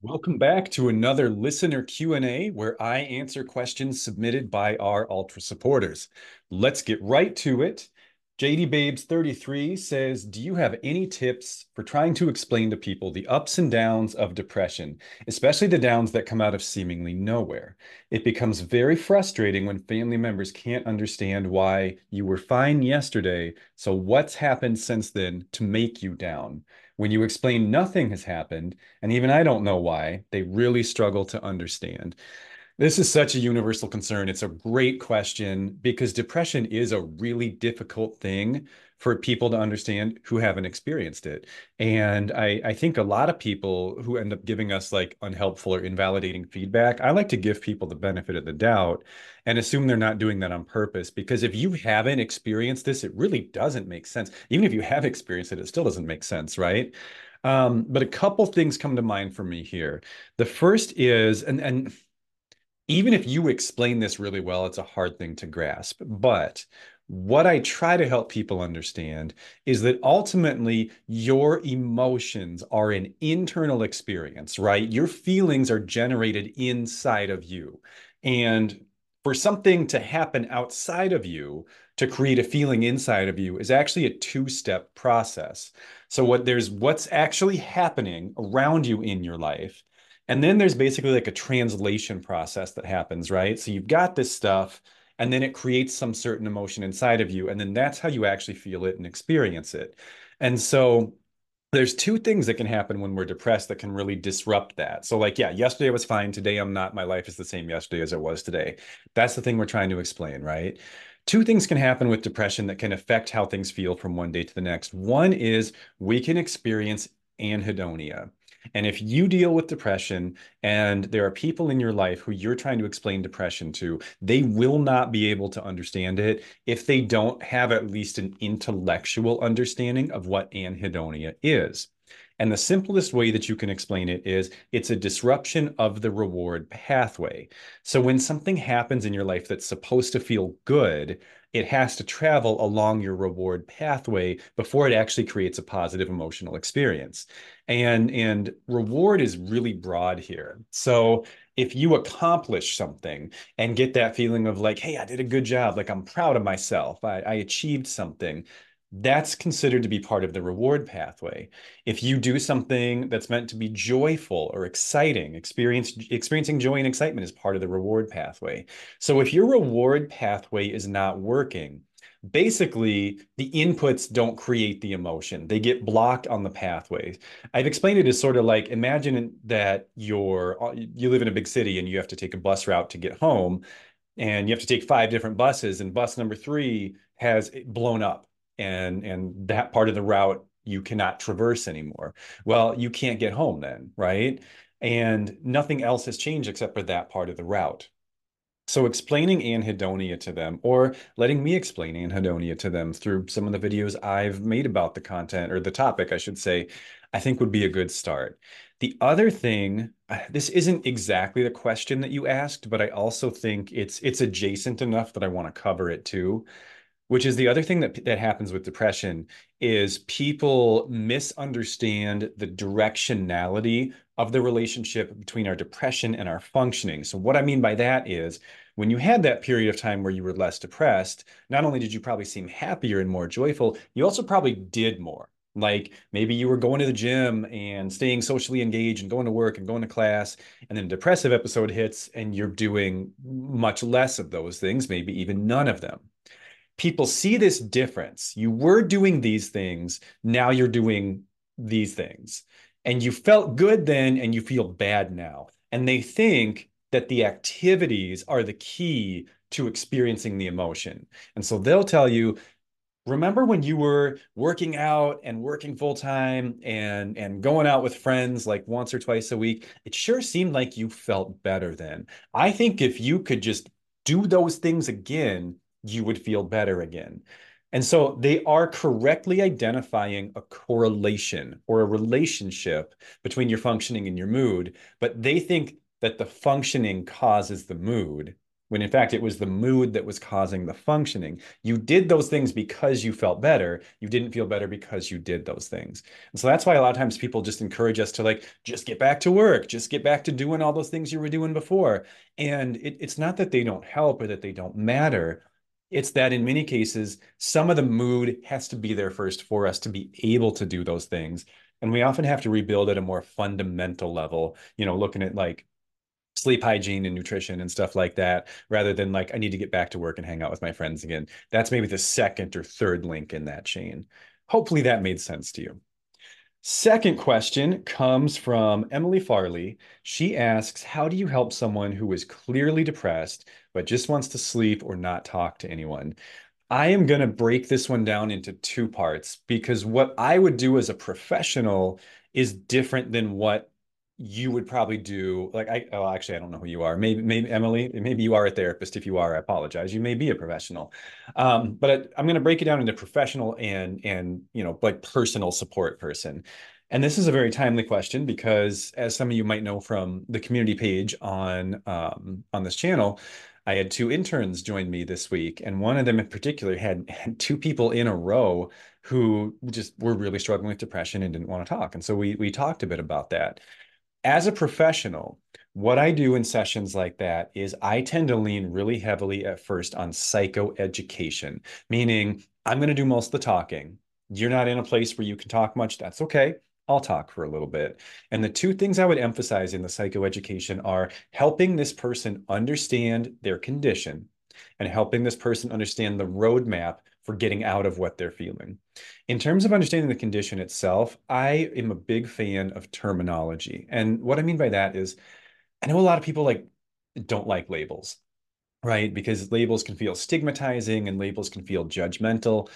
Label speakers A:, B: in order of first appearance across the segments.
A: Welcome back to another listener Q&A where I answer questions submitted by our Ultra supporters. Let's get right to it. JD Babes 33 says, "Do you have any tips for trying to explain to people the ups and downs of depression, especially the downs that come out of seemingly nowhere? It becomes very frustrating when family members can't understand why you were fine yesterday, so what's happened since then to make you down? When you explain nothing has happened, and even I don't know why, they really struggle to understand. This is such a universal concern. It's a great question because depression is a really difficult thing for people to understand who haven't experienced it. And I, I think a lot of people who end up giving us like unhelpful or invalidating feedback, I like to give people the benefit of the doubt and assume they're not doing that on purpose. Because if you haven't experienced this, it really doesn't make sense. Even if you have experienced it, it still doesn't make sense, right? Um, but a couple things come to mind for me here. The first is, and and even if you explain this really well, it's a hard thing to grasp. But what I try to help people understand is that ultimately your emotions are an internal experience, right? Your feelings are generated inside of you. And for something to happen outside of you to create a feeling inside of you is actually a two-step process. So what there's what's actually happening around you in your life. And then there's basically like a translation process that happens, right? So you've got this stuff and then it creates some certain emotion inside of you and then that's how you actually feel it and experience it. And so there's two things that can happen when we're depressed that can really disrupt that. So like yeah yesterday was fine today i'm not my life is the same yesterday as it was today. That's the thing we're trying to explain right? Two things can happen with depression that can affect how things feel from one day to the next. One is we can experience anhedonia and if you deal with depression and there are people in your life who you're trying to explain depression to, they will not be able to understand it if they don't have at least an intellectual understanding of what anhedonia is. And the simplest way that you can explain it is it's a disruption of the reward pathway. So when something happens in your life that's supposed to feel good, it has to travel along your reward pathway before it actually creates a positive emotional experience. And, and reward is really broad here. So if you accomplish something and get that feeling of like, hey, I did a good job, like I'm proud of myself, I, I achieved something, that's considered to be part of the reward pathway. If you do something that's meant to be joyful or exciting, experience, experiencing joy and excitement is part of the reward pathway. So if your reward pathway is not working, basically the inputs don't create the emotion they get blocked on the pathways i've explained it as sort of like imagine that you're uh, you live in a big city and you have to take a bus route to get home and you have to take five different buses and bus number three has eh, blown up and and that part of the route you cannot traverse anymore. Well, you can't get home then, right? And nothing else has changed except for that part of the route. So explaining anhedonia to them or letting me explain anhedonia to them through some of the videos I've made about the content or the topic, I should say, I think would be a good start. The other thing, uh, this isn't exactly the question that you asked, but I also think it's it's adjacent enough that I want to cover it too which is the other thing that that happens with depression is people misunderstand the directionality of the relationship between our depression and our functioning. So what I mean by that is when you had that period of time where you were less depressed, not only did you probably seem happier and more joyful, you also probably did more. Like maybe you were going to the gym and staying socially engaged and going to work and going to class, and then a depressive episode hits and you're doing much less of those things, maybe even none of them people see this difference. You were doing these things, now you're doing these things. And you felt good then and you feel bad now. And they think that the activities are the key to experiencing the emotion. And so they'll tell you, remember when you were working out and working full time and and going out with friends like once or twice a week it sure seemed like you felt better then i think if you could just do those things again you would feel better again. And so they are correctly identifying a correlation or a relationship between your functioning and your mood, but they think that the functioning causes the mood when in fact it was the mood that was causing the functioning. You did those things because you felt better. You didn't feel better because you did those things. And so that's why a lot of times people just encourage us to like, just get back to work, just get back to doing all those things you were doing before. And it, it's not that they don't help or that they don't matter. It's that in many cases, some of the mood has to be there first for us to be able to do those things. And we often have to rebuild at a more fundamental level, you know, looking at like sleep hygiene and nutrition and stuff like that, rather than like, I need to get back to work and hang out with my friends again. That's maybe the second or third link in that chain. Hopefully that made sense to you. Second question comes from Emily Farley. She asks, How do you help someone who is clearly depressed, but just wants to sleep or not talk to anyone? I am going to break this one down into two parts because what I would do as a professional is different than what you would probably do like I oh actually I don't know who you are. Maybe maybe Emily, maybe you are a therapist. If you are, I apologize. You may be a professional. Um, but I, I'm going to break it down into professional and and you know like personal support person. And this is a very timely question because as some of you might know from the community page on um, on this channel, I had two interns join me this week, and one of them in particular had, had two people in a row who just were really struggling with depression and didn't want to talk. And so we we talked a bit about that as a professional, what I do in sessions like that is I tend to lean really heavily at first on psychoeducation, meaning I'm going to do most of the talking. You're not in a place where you can talk much. That's okay. I'll talk for a little bit. And the two things I would emphasize in the psychoeducation are helping this person understand their condition and helping this person understand the roadmap for getting out of what they're feeling. In terms of understanding the condition itself, I am a big fan of terminology. And what I mean by that is I know a lot of people like don't like labels, right? Because labels can feel stigmatizing and labels can feel judgmental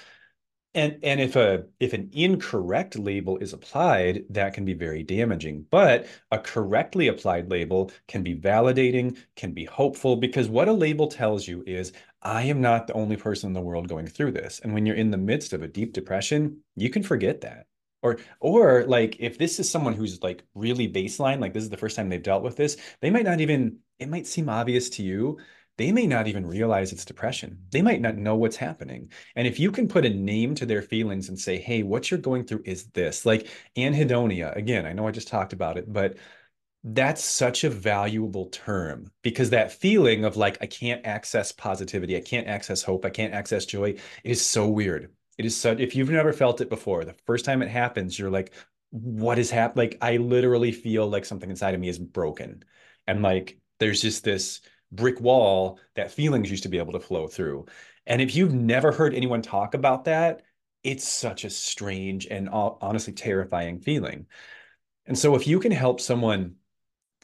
A: and and if a if an incorrect label is applied that can be very damaging but a correctly applied label can be validating can be hopeful because what a label tells you is i am not the only person in the world going through this and when you're in the midst of a deep depression you can forget that or or like if this is someone who's like really baseline like this is the first time they've dealt with this they might not even it might seem obvious to you they may not even realize it's depression. They might not know what's happening. And if you can put a name to their feelings and say, hey, what you're going through is this, like anhedonia, again, I know I just talked about it, but that's such a valuable term because that feeling of like, I can't access positivity, I can't access hope, I can't access joy is so weird. It is so, if you've never felt it before, the first time it happens, you're like, what is happening? Like, I literally feel like something inside of me is broken. And like, there's just this brick wall that feelings used to be able to flow through. And if you've never heard anyone talk about that, it's such a strange and honestly terrifying feeling. And so if you can help someone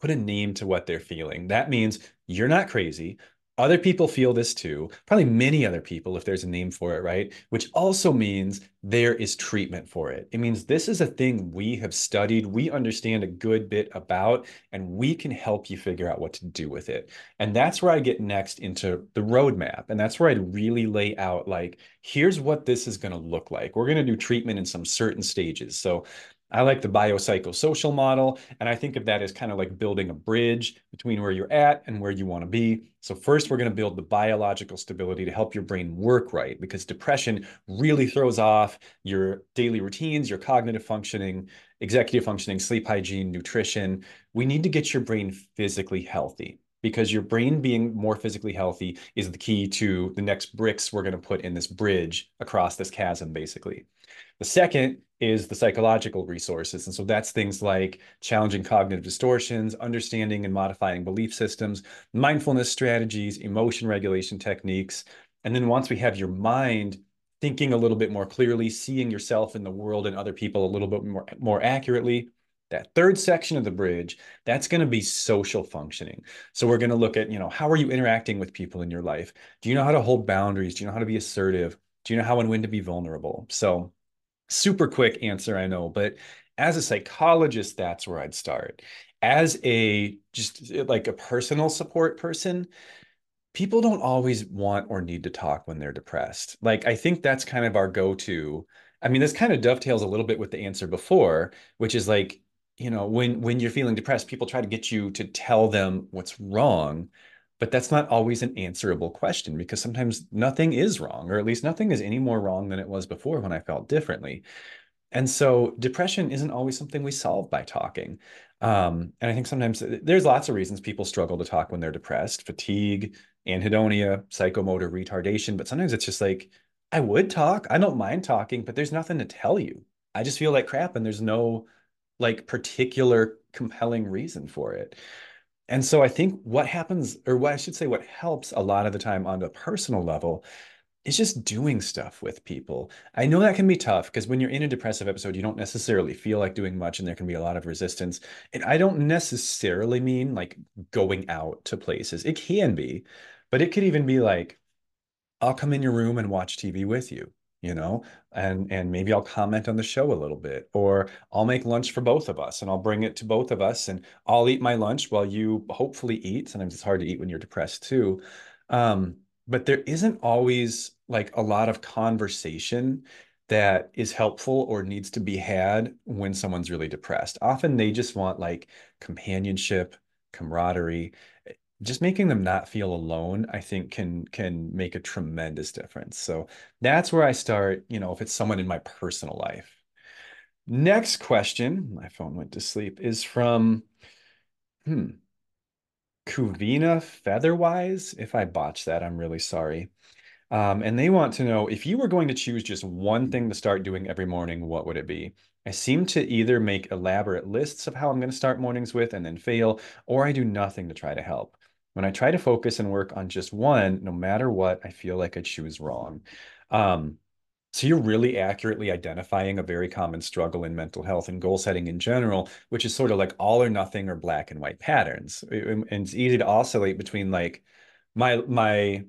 A: put a name to what they're feeling, that means you're not crazy. Other people feel this too, probably many other people, if there's a name for it, right? Which also means there is treatment for it. It means this is a thing we have studied, we understand a good bit about, and we can help you figure out what to do with it. And that's where I get next into the roadmap. And that's where I'd really lay out like, here's what this is going to look like. We're going to do treatment in some certain stages. So I like the biopsychosocial model, and I think of that as kind of like building a bridge between where you're at and where you want to be. So first, we're going to build the biological stability to help your brain work right, because depression really throws off your daily routines, your cognitive functioning, executive functioning, sleep hygiene, nutrition. We need to get your brain physically healthy because your brain being more physically healthy is the key to the next bricks we're going to put in this bridge across this chasm, basically. The second is the psychological resources. And so that's things like challenging cognitive distortions, understanding and modifying belief systems, mindfulness strategies, emotion regulation techniques. And then once we have your mind thinking a little bit more clearly, seeing yourself in the world and other people a little bit more, more accurately, that third section of the bridge, that's going to be social functioning. So we're going to look at, you know, how are you interacting with people in your life? Do you know how to hold boundaries? Do you know how to be assertive? Do you know how and when to be vulnerable? So super quick answer, I know, but as a psychologist, that's where I'd start. As a just eh, like a personal support person, people don't always want or need to talk when they're depressed. Like, I think that's kind of our go to. I mean, this kind of dovetails a little bit with the answer before, which is like, you know, when when you're feeling depressed, people try to get you to tell them what's wrong But that's not always an answerable question because sometimes nothing is wrong, or at least nothing is any more wrong than it was before when I felt differently. And so depression isn't always something we solve by talking. Um, and I think sometimes there's lots of reasons people struggle to talk when they're depressed, fatigue, anhedonia, psychomotor retardation. But sometimes it's just like, I would talk. I don't mind talking, but there's nothing to tell you. I just feel like crap and there's no like particular compelling reason for it. And so I think what happens, or what I should say, what helps a lot of the time on the personal level is just doing stuff with people. I know that can be tough because when you're in a depressive episode, you don't necessarily feel like doing much and there can be a lot of resistance. And I don't necessarily mean like going out to places. It can be, but it could even be like, I'll come in your room and watch TV with you you know and and maybe i'll comment on the show a little bit or i'll make lunch for both of us and i'll bring it to both of us and i'll eat my lunch while you hopefully eat. Sometimes it's hard to eat when you're depressed too. Um, but there isn't always like a lot of conversation that is helpful or needs to be had when someone's really depressed. Often they just want like companionship camaraderie just making them not feel alone i think can can make a tremendous difference. So that's where i start you know if it's someone in my personal life. Next question my phone went to sleep is from hmm kuvina featherwise if i botch that i'm really sorry. Um, and they want to know if you were going to choose just one thing to start doing every morning what would it be? I seem to either make elaborate lists of how I'm going to start mornings with and then fail, or I do nothing to try to help. When I try to focus and work on just one, no matter what, I feel like I choose wrong. Um, so you're really accurately identifying a very common struggle in mental health and goal setting in general, which is sort of like all or nothing or black and white patterns. And it's easy to oscillate between like my my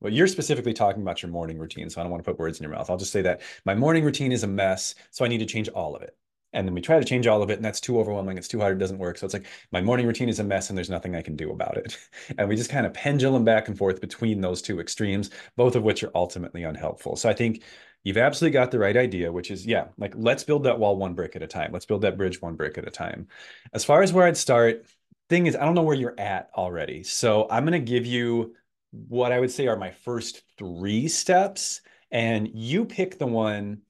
A: well, you're specifically talking about your morning routine, so I don't want to put words in your mouth. I'll just say that my morning routine is a mess, so I need to change all of it and then we try to change all of it and that's too overwhelming it's too hard it doesn't work. So it's like my morning routine is a mess and there's nothing i can do about it. And we just kind of pendulum back and forth between those two extremes both of which are ultimately unhelpful. So i think you've absolutely got the right idea which is yeah like let's build that wall one brick at a time. Let's build that bridge one brick at a time. As far as where i'd start thing is i don't know where you're at already. So i'm going to give you what i would say are my first three steps and you pick the one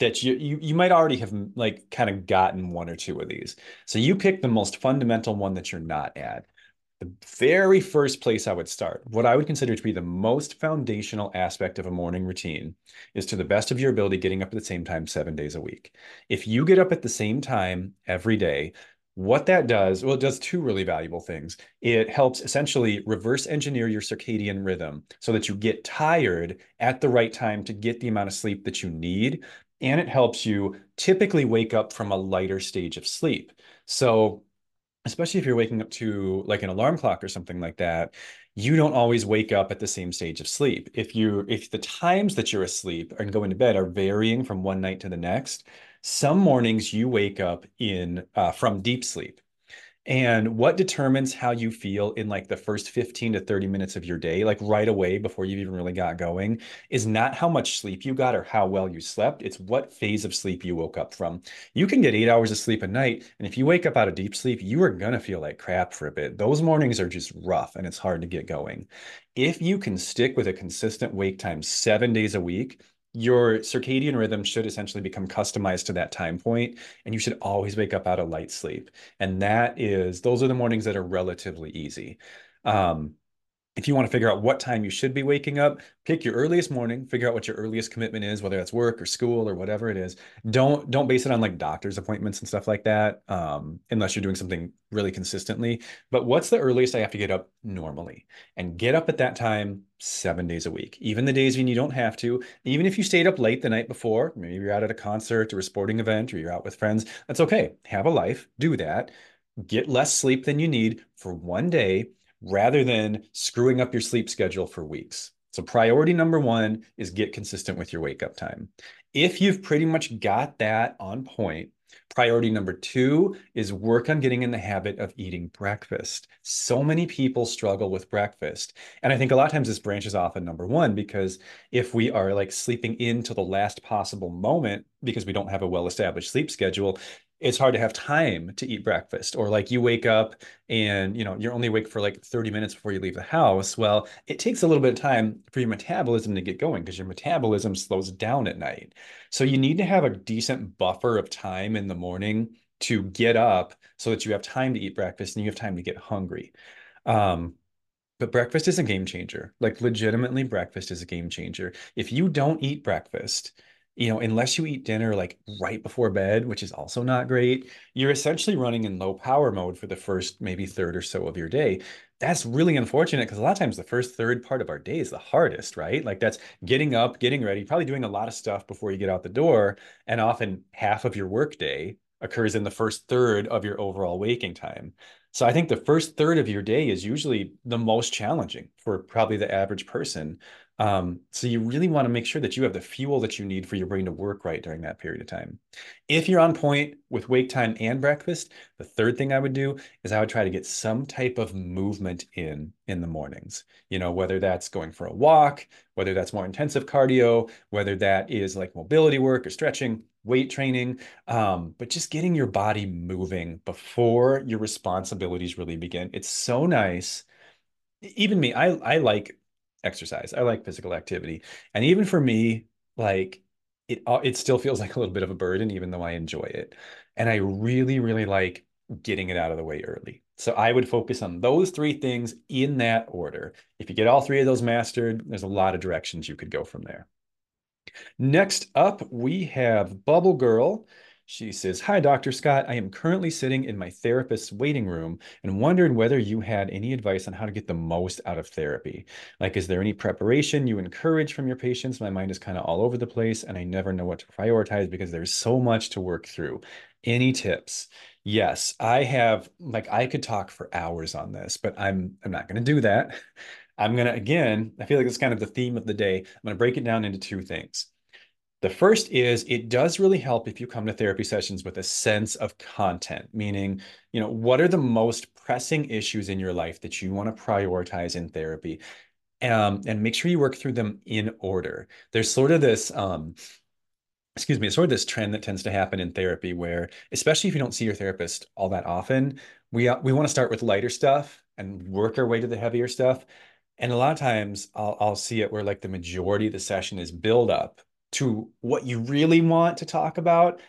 A: that you, you you might already have like kind of gotten one or two of these. So you pick the most fundamental one that you're not at. The very first place I would start, what I would consider to be the most foundational aspect of a morning routine, is to the best of your ability getting up at the same time seven days a week. If you get up at the same time every day, what that does, well, it does two really valuable things. It helps essentially reverse engineer your circadian rhythm so that you get tired at the right time to get the amount of sleep that you need and it helps you typically wake up from a lighter stage of sleep. So, especially if you're waking up to like an alarm clock or something like that, you don't always wake up at the same stage of sleep. If you if the times that you're asleep and going to bed are varying from one night to the next, some mornings you wake up in uh, from deep sleep. And what determines how you feel in like the first 15 to 30 minutes of your day, like right away before you've even really got going, is not how much sleep you got or how well you slept. It's what phase of sleep you woke up from. You can get eight hours of sleep a night. And if you wake up out of deep sleep, you are going to feel like crap for a bit. Those mornings are just rough and it's hard to get going. If you can stick with a consistent wake time seven days a week, your circadian rhythm should essentially become customized to that time point and you should always wake up out of light sleep. And that is those are the mornings that are relatively easy. Um, if you want to figure out what time you should be waking up, pick your earliest morning, figure out what your earliest commitment is, whether that's work or school or whatever it is. Don't don't base it on like doctor's appointments and stuff like that, um, unless you're doing something really consistently. But what's the earliest I have to get up normally? And get up at that time seven days a week, even the days when you don't have to. Even if you stayed up late the night before, maybe you're out at a concert or a sporting event or you're out with friends, that's okay. Have a life, do that. Get less sleep than you need for one day rather than screwing up your sleep schedule for weeks. So, priority number one is get consistent with your wake up time. If you've pretty much got that on point, priority number two is work on getting in the habit of eating breakfast. So many people struggle with breakfast. And I think a lot of times this branches off of number one because if we are like sleeping into the last possible moment because we don't have a well established sleep schedule, it's hard to have time to eat breakfast or like you wake up and you know you're only awake for like 30 minutes before you leave the house well it takes a little bit of time for your metabolism to get going because your metabolism slows down at night so you need to have a decent buffer of time in the morning to get up so that you have time to eat breakfast and you have time to get hungry um, but breakfast is a game changer. Like legitimately, breakfast is a game changer. If you don't eat breakfast, you know, unless you eat dinner like right before bed, which is also not great, you're essentially running in low power mode for the first maybe third or so of your day. That's really unfortunate because a lot of times the first third part of our day is the hardest, right? Like that's getting up, getting ready, probably doing a lot of stuff before you get out the door. And often half of your workday occurs in the first third of your overall waking time. So I think the first third of your day is usually the most challenging for probably the average person. Um, so you really want to make sure that you have the fuel that you need for your brain to work right during that period of time. If you're on point with wake time and breakfast, the third thing I would do is I would try to get some type of movement in in the mornings. You know, whether that's going for a walk, whether that's more intensive cardio, whether that is like mobility work or stretching, weight training, um, but just getting your body moving before your responsibilities really begin. It's so nice. Even me, I I like exercise. I like physical activity. And even for me, like it it still feels like a little bit of a burden even though I enjoy it. And I really really like getting it out of the way early. So I would focus on those three things in that order. If you get all three of those mastered, there's a lot of directions you could go from there. Next up, we have Bubble Girl. She says, Hi, Dr. Scott. I am currently sitting in my therapist's waiting room and wondered whether you had any advice on how to get the most out of therapy. Like, is there any preparation you encourage from your patients? My mind is kind of all over the place and I never know what to prioritize because there's so much to work through. Any tips? Yes, I have, like, I could talk for hours on this, but I'm I'm not going to do that. I'm going to, again, I feel like it's kind of the theme of the day. I'm going to break it down into two things. The first is it does really help if you come to therapy sessions with a sense of content, meaning, you know, what are the most pressing issues in your life that you want to prioritize in therapy? Um, and make sure you work through them in order. There's sort of this, um, excuse me, sort of this trend that tends to happen in therapy where, especially if you don't see your therapist all that often, we, uh, we want to start with lighter stuff and work our way to the heavier stuff. And a lot of times I'll, I'll see it where like the majority of the session is build up to what you really want to talk about.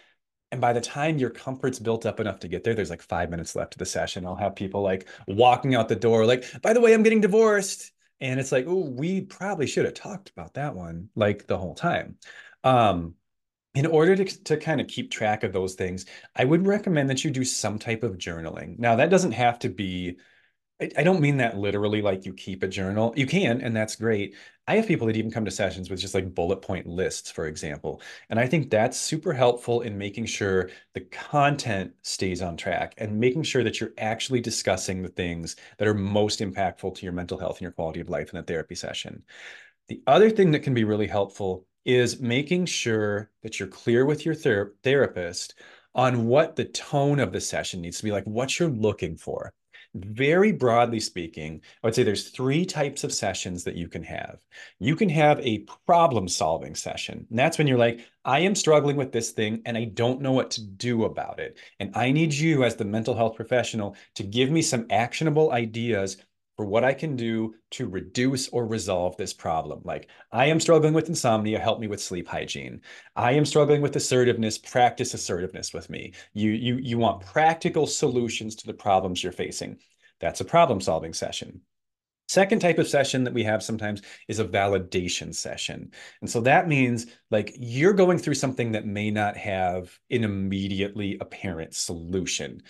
A: And by the time your comfort's built up enough to get there, there's like five minutes left of the session. I'll have people like walking out the door, like, by the way, I'm getting divorced. And it's like, oh, we probably should have talked about that one like the whole time. Um, in order to, to kind of keep track of those things, I would recommend that you do some type of journaling. Now, that doesn't have to be I, don't mean that literally like you keep a journal. You can, and that's great. I have people that even come to sessions with just like bullet point lists, for example. And I think that's super helpful in making sure the content stays on track and making sure that you're actually discussing the things that are most impactful to your mental health and your quality of life in a therapy session. The other thing that can be really helpful is making sure that you're clear with your ther therapist on what the tone of the session needs to be like, what you're looking for. Very broadly speaking, I would say there's three types of sessions that you can have. You can have a problem solving session. And that's when you're like, I am struggling with this thing and I don't know what to do about it. And I need you as the mental health professional to give me some actionable ideas for what I can do to reduce or resolve this problem. Like, I am struggling with insomnia, help me with sleep hygiene. I am struggling with assertiveness, practice assertiveness with me. You, you, you want practical solutions to the problems you're facing. That's a problem solving session. Second type of session that we have sometimes is a validation session. And so that means like you're going through something that may not have an immediately apparent solution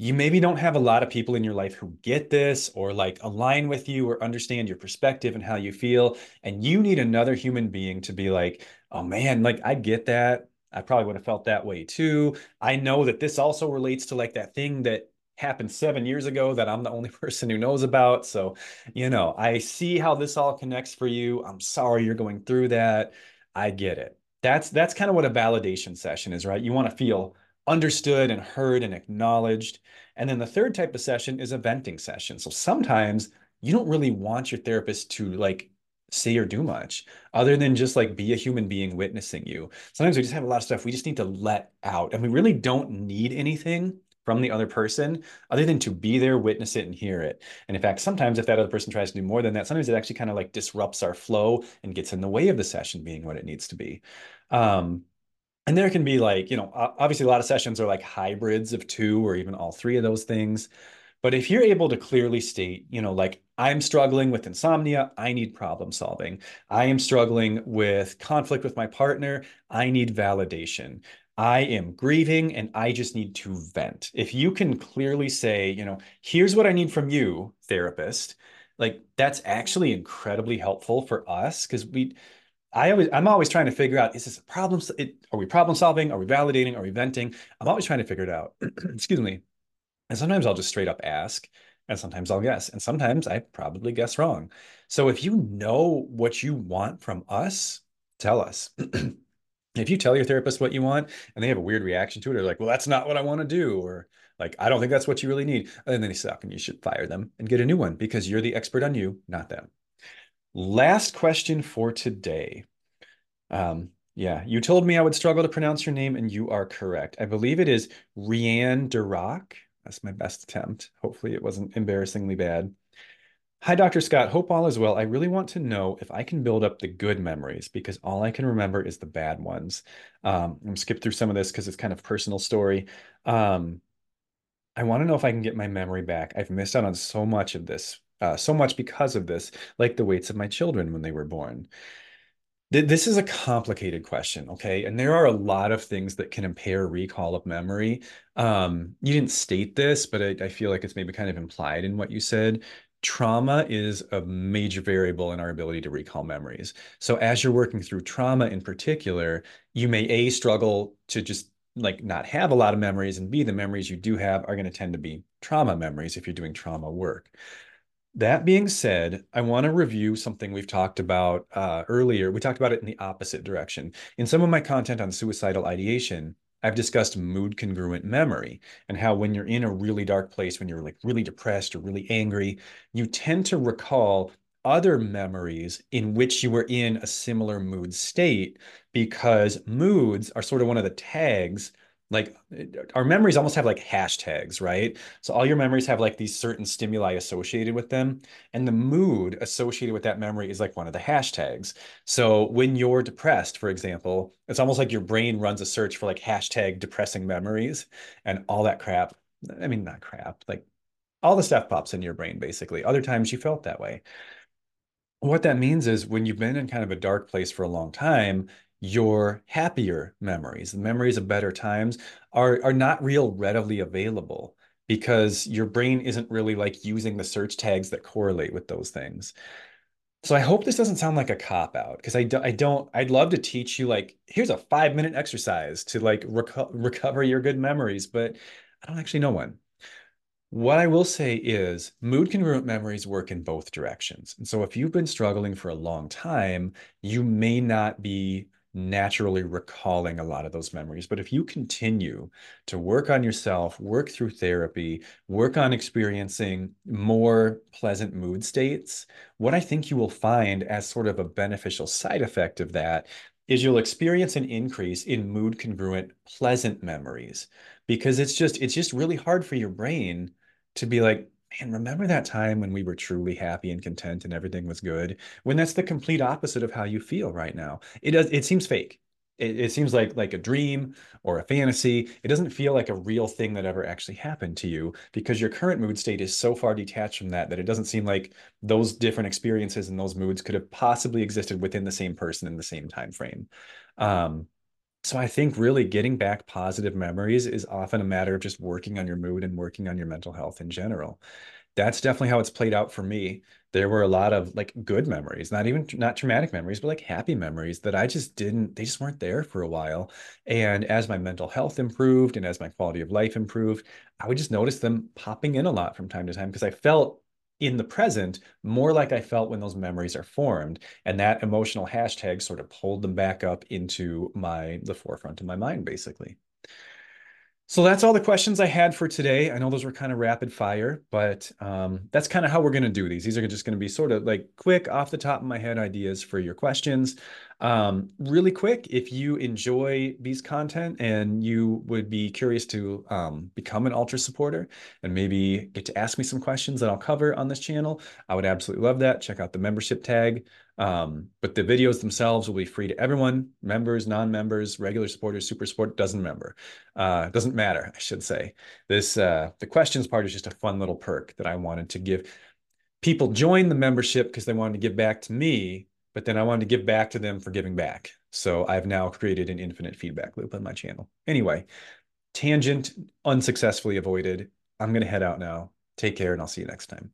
A: you maybe don't have a lot of people in your life who get this or like align with you or understand your perspective and how you feel. And you need another human being to be like, oh man, like I get that. I probably would have felt that way too. I know that this also relates to like that thing that happened seven years ago that I'm the only person who knows about. So, you know, I see how this all connects for you. I'm sorry you're going through that. I get it. That's that's kind of what a validation session is, right? You want to feel understood and heard and acknowledged. And then the third type of session is a venting session. So sometimes you don't really want your therapist to like say or do much other than just like be a human being witnessing you. Sometimes we just have a lot of stuff we just need to let out and we really don't need anything from the other person other than to be there, witness it, and hear it. And in fact, sometimes if that other person tries to do more than that, sometimes it actually kind of like disrupts our flow and gets in the way of the session being what it needs to be. Um, and there can be like, you know, obviously a lot of sessions are like hybrids of two or even all three of those things. But if you're able to clearly state, you know, like I'm struggling with insomnia, I need problem solving. I am struggling with conflict with my partner, I need validation. I am grieving and I just need to vent. If you can clearly say, you know, here's what I need from you, therapist, like that's actually incredibly helpful for us because we I always I'm always trying to figure out is this a problem it, are we problem solving? Are we validating? Are we venting? I'm always trying to figure it out. Excuse me. And sometimes I'll just straight up ask and sometimes I'll guess and sometimes I probably guess wrong. So if you know what you want from us tell us. If you tell your therapist what you want and they have a weird reaction to it, or like, well, that's not what I want to do, or like, I don't think that's what you really need, and then they suck and you should fire them and get a new one? Because you're the expert on you, not them. Last question for today. Um, yeah, you told me I would struggle to pronounce your name, and you are correct. I believe it is Rianne Duroc. That's my best attempt. Hopefully, it wasn't embarrassingly bad. Hi, Dr. Scott. Hope all is well. I really want to know if I can build up the good memories because all I can remember is the bad ones. Um, I'm skip through some of this because it's kind of personal story. Um, I want to know if I can get my memory back. I've missed out on so much of this, uh, so much because of this, like the weights of my children when they were born. This is a complicated question, okay? And there are a lot of things that can impair recall of memory. Um, you didn't state this, but I, I feel like it's maybe kind of implied in what you said trauma is a major variable in our ability to recall memories. So as you're working through trauma in particular, you may a struggle to just like not have a lot of memories and b the memories you do have are going to tend to be trauma memories if you're doing trauma work. That being said, I want to review something we've talked about uh, earlier. We talked about it in the opposite direction. In some of my content on suicidal ideation, I've discussed mood congruent memory and how when you're in a really dark place, when you're like really depressed or really angry, you tend to recall other memories in which you were in a similar mood state because moods are sort of one of the tags like uh, our memories almost have like hashtags, right? So all your memories have like these certain stimuli associated with them. And the mood associated with that memory is like one of the hashtags. So when you're depressed, for example, it's almost like your brain runs a search for like hashtag depressing memories and all that crap. I mean, not crap, like all the stuff pops in your brain, basically. Other times you felt that way. What that means is when you've been in kind of a dark place for a long time, your happier memories, the memories of better times, are are not real readily available because your brain isn't really like using the search tags that correlate with those things. So I hope this doesn't sound like a cop out because I, do, I don't I'd love to teach you like here's a 5 minute exercise to like reco recover your good memories but I don't actually know one. What I will say is mood congruent memories work in both directions. And so if you've been struggling for a long time, you may not be naturally recalling a lot of those memories. But if you continue to work on yourself, work through therapy, work on experiencing more pleasant mood states, what I think you will find as sort of a beneficial side effect of that is you'll experience an increase in mood congruent pleasant memories because it's just it's just really hard for your brain to be like man, remember that time when we were truly happy and content and everything was good? When that's the complete opposite of how you feel right now. It does, it seems fake. It, it seems like like a dream or a fantasy. It doesn't feel like a real thing that ever actually happened to you because your current mood state is so far detached from that that it doesn't seem like those different experiences and those moods could have possibly existed within the same person in the same time frame. Um, so I think really getting back positive memories is often a matter of just working on your mood and working on your mental health in general. That's definitely how it's played out for me. There were a lot of like good memories, not even not traumatic memories, but like happy memories that I just didn't, they just weren't there for a while. And as my mental health improved and as my quality of life improved, I would just notice them popping in a lot from time to time because I felt in the present more like I felt when those memories are formed. And that emotional hashtag sort of pulled them back up into my the forefront of my mind, basically. So that's all the questions I had for today. I know those were kind of rapid fire, but um, that's kind of how we're going to do these. These are just going to be sort of like quick, off the top of my head ideas for your questions. Um, really quick, if you enjoy these content and you would be curious to um, become an Ultra supporter and maybe get to ask me some questions that I'll cover on this channel, I would absolutely love that. Check out the membership tag. Um, but the videos themselves will be free to everyone, members, non-members, regular supporters, super support, doesn't member. Uh, doesn't matter, I should say. This uh, the questions part is just a fun little perk that I wanted to give. People join the membership because they wanted to give back to me, but then I wanted to give back to them for giving back. So I've now created an infinite feedback loop on my channel. Anyway, tangent unsuccessfully avoided. I'm going to head out now. Take care and I'll see you next time.